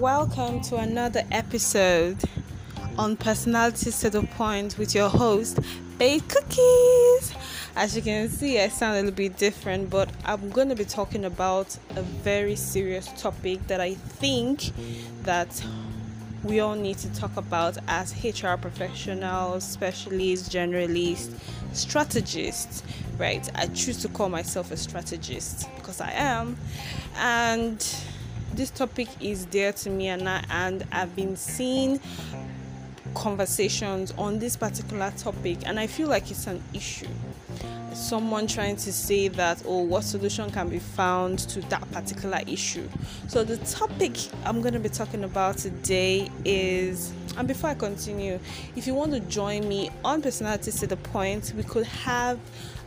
welcome to another episode on Personality to the Point with your host, Baked Cookies. As you can see, I sound a little bit different, but I'm going to be talking about a very serious topic that I think that we all need to talk about as HR professionals, specialists, generalists, strategists, right? I choose to call myself a strategist because I am. And this topic is dear to me and I, and I've been seeing conversations on this particular topic and I feel like it's an issue. Someone trying to say that oh what solution can be found to that particular issue? So the topic i'm going to be talking about today is and before i continue if you want to join me on personality to the point we could have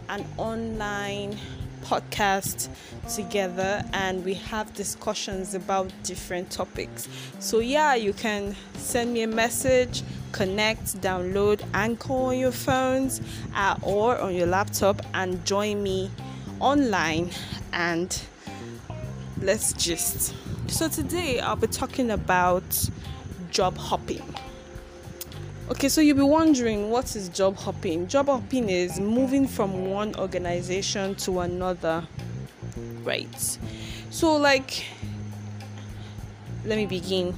an online podcast together and we have discussions about different topics. So, yeah, you can send me a message, connect, download Anchor on your phones uh, or on your laptop and join me online and let's just. So, today I'll be talking about job hopping. Okay, so you'll be wondering what is job hopping? Job hopping is moving from one organization to another, right? So, like, let me begin.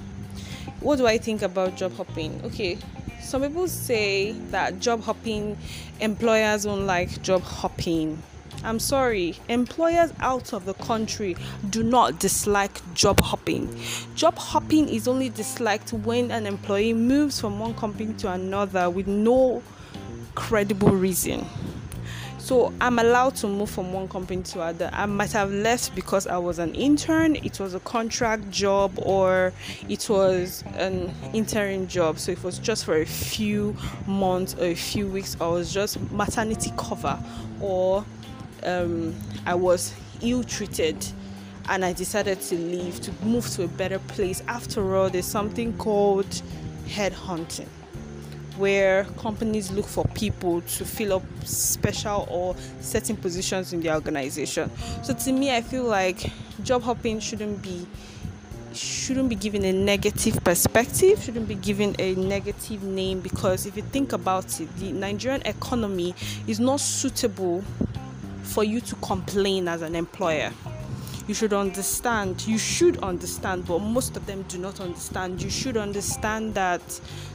What do I think about job hopping? Okay, some people say that job hopping employers don't like job hopping I'm sorry, employers out of the country do not dislike job hopping. Job hopping is only disliked when an employee moves from one company to another with no credible reason. So I'm allowed to move from one company to other. I might have left because I was an intern, it was a contract job, or it was an interim job. So it was just for a few months or a few weeks, or was just maternity cover, or um, I was ill treated and I decided to leave to move to a better place. After all, there's something called headhunting where companies look for people to fill up special or certain positions in the organization. So to me, I feel like job hopping shouldn't be shouldn't be given a negative perspective, shouldn't be given a negative name because if you think about it, the Nigerian economy is not suitable for you to complain as an employer. You should understand, you should understand, but most of them do not understand. You should understand that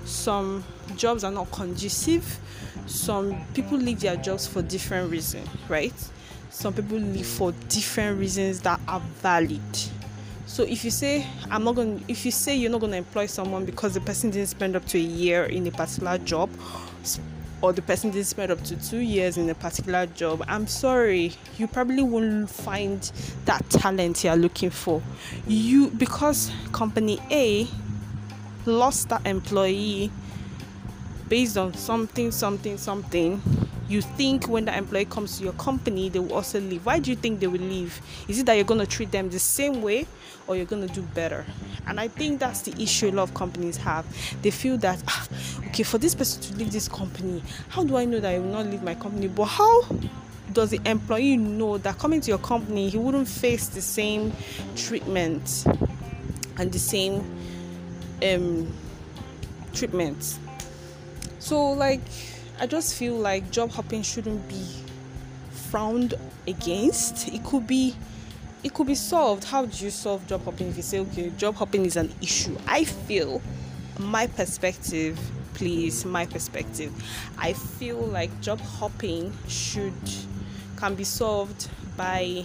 some jobs are not conducive, some people leave their jobs for different reasons, right? Some people leave for different reasons that are valid. So if you say I'm not going, if you say you're not going to employ someone because the person didn't spend up to a year in a particular job, or the person didn't spend up to two years in a particular job, I'm sorry, you probably won't find that talent you're looking for. You because company A lost that employee based on something, something, something. You think when the employee comes to your company, they will also leave. Why do you think they will leave? Is it that you're going to treat them the same way or you're going to do better? And I think that's the issue a lot of companies have. They feel that, ah, okay, for this person to leave this company, how do I know that I will not leave my company? But how does the employee know that coming to your company, he wouldn't face the same treatment and the same um, treatment? So, like, I just feel like job hopping shouldn't be frowned against. It could be it could be solved. How do you solve job hopping if you say okay, job hopping is an issue? I feel my perspective, please, my perspective. I feel like job hopping should can be solved by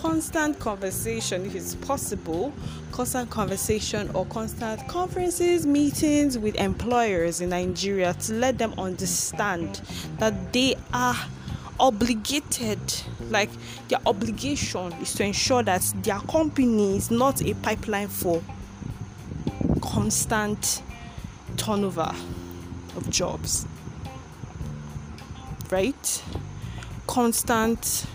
constant conversation if it's possible. Constant conversation or constant conferences meetings with employers in nigeria to let them understand that they are obligated like their obligation is to ensure that their company is not a pipeline for constant turnover of jobs right? Constant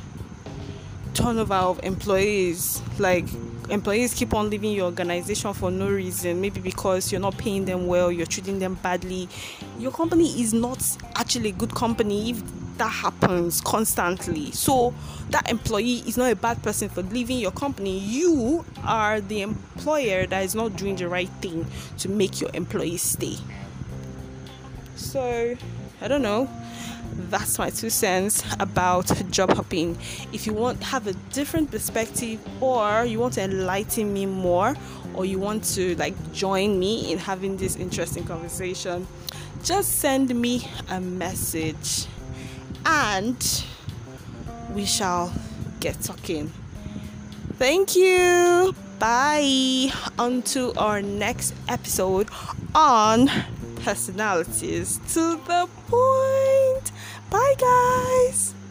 turnover of employees like employees keep on leaving your organization for no reason maybe because you're not paying them well you're treating them badly your company is not actually a good company if that happens constantly. So that employee is not a bad person for leaving your company. You are the employer that is not doing the right thing to make your employees stay. So I don't know. That's my two cents about job hopping. If you want have a different perspective or you want to enlighten me more or you want to like join me in having this interesting conversation, just send me a message and we shall get talking. Thank you. Bye. Until our next episode on personalities to the point. Bye, guys.